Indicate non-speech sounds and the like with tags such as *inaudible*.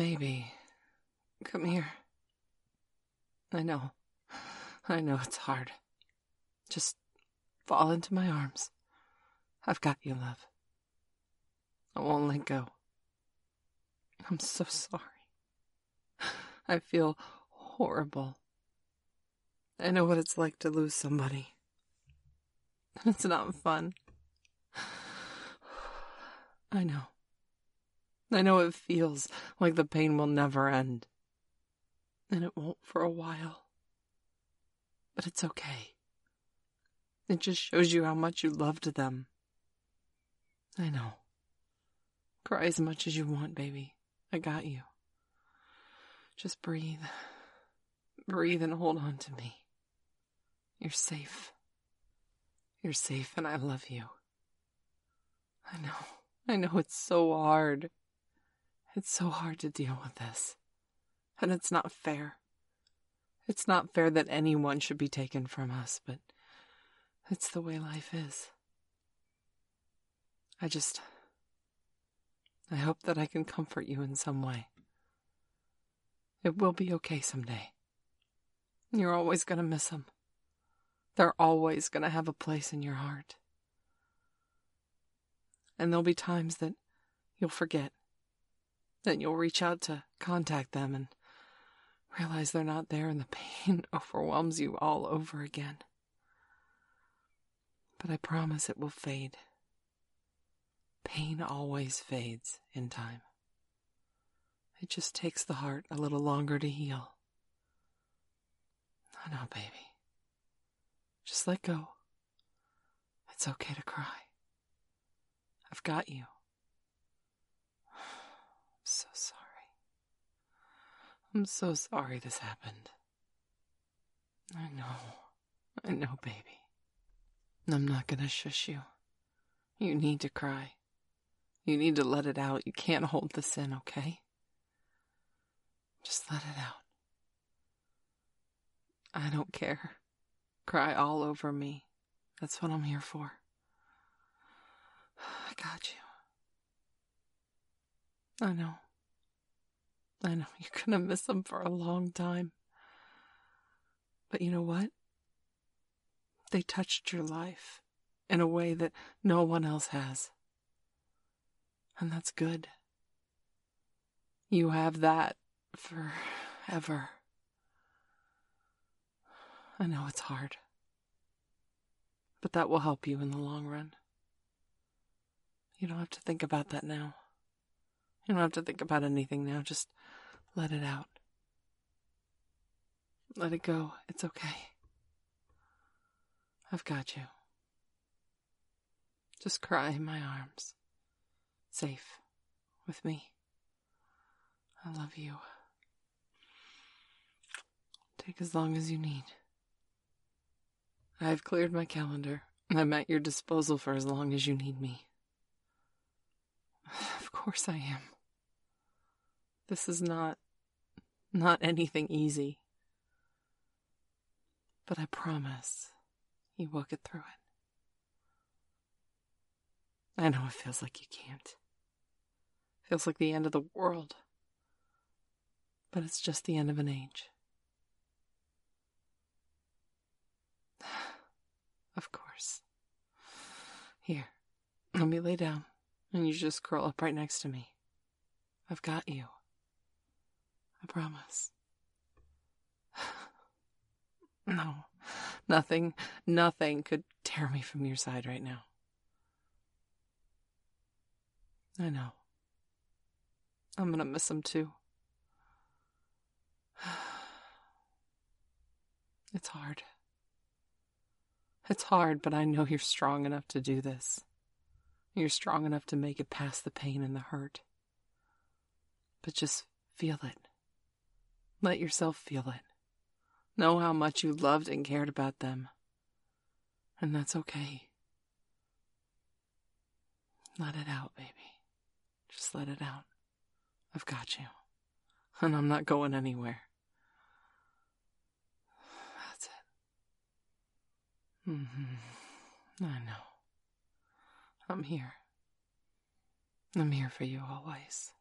Baby, come here. I know. I know it's hard. Just fall into my arms. I've got you, love. I won't let go. I'm so sorry. I feel horrible. I know what it's like to lose somebody. It's not fun. *sighs* I know. *laughs* I know it feels like the pain will never end. And it won't for a while. But it's okay. It just shows you how much you loved them. I know. Cry as much as you want, baby. I got you. Just breathe. Breathe and hold on to me. You're safe. You're safe and I love you. I know. I know it's so hard. It's so hard to deal with this. And it's not fair. It's not fair that anyone should be taken from us, but it's the way life is. I just. I hope that I can comfort you in some way. It will be okay someday. You're always going to miss them. They're always going to have a place in your heart. And there'll be times that you'll forget, that you'll reach out to contact them and realize they're not there, and the *laughs* pain overwhelms you all over again. But I promise it will fade. Pain always fades in time. It just takes the heart a little longer to heal. I know, baby. Just let go. It's okay to cry. I've got you. I'm so sorry. I'm so sorry this happened. I know. I know, baby. I'm not gonna shush you. You need to cry. You need to let it out. You can't hold this in, okay? Just let it out. I don't care. Cry all over me. That's what I'm here for. I got you. I know. I know you're gonna miss them for a long time. But you know what? They touched your life in a way that no one else has. And that's good. You have that forever. I know it's hard. But that will help you in the long run. You don't have to think about that now. You don't have to think about anything now. Just let it out. Let it go. It's okay. I've got you. Just cry in my arms. Safe. With me. I love you. Take as long as you need. I've cleared my calendar. I'm at your disposal for as long as you need me. *sighs* Of course I am. This is not. not anything easy. But I promise you will get through it. I know it feels like you can't. Feels like the end of the world. But it's just the end of an age. *sighs* Of course. Here, let me lay down, and you just curl up right next to me. I've got you. I promise. *sighs* no, nothing, nothing could tear me from your side right now. I know. I'm gonna miss him too. *sighs* It's hard. It's hard, but I know you're strong enough to do this. You're strong enough to make it past the pain and the hurt. But just feel it. Let yourself feel it. Know how much you loved and cared about them. And that's okay. Let it out, baby. Just let it out. I've got you. And I'm not going anywhere. That's it. Mm-hmm. I know. I'm here. I'm here for you always.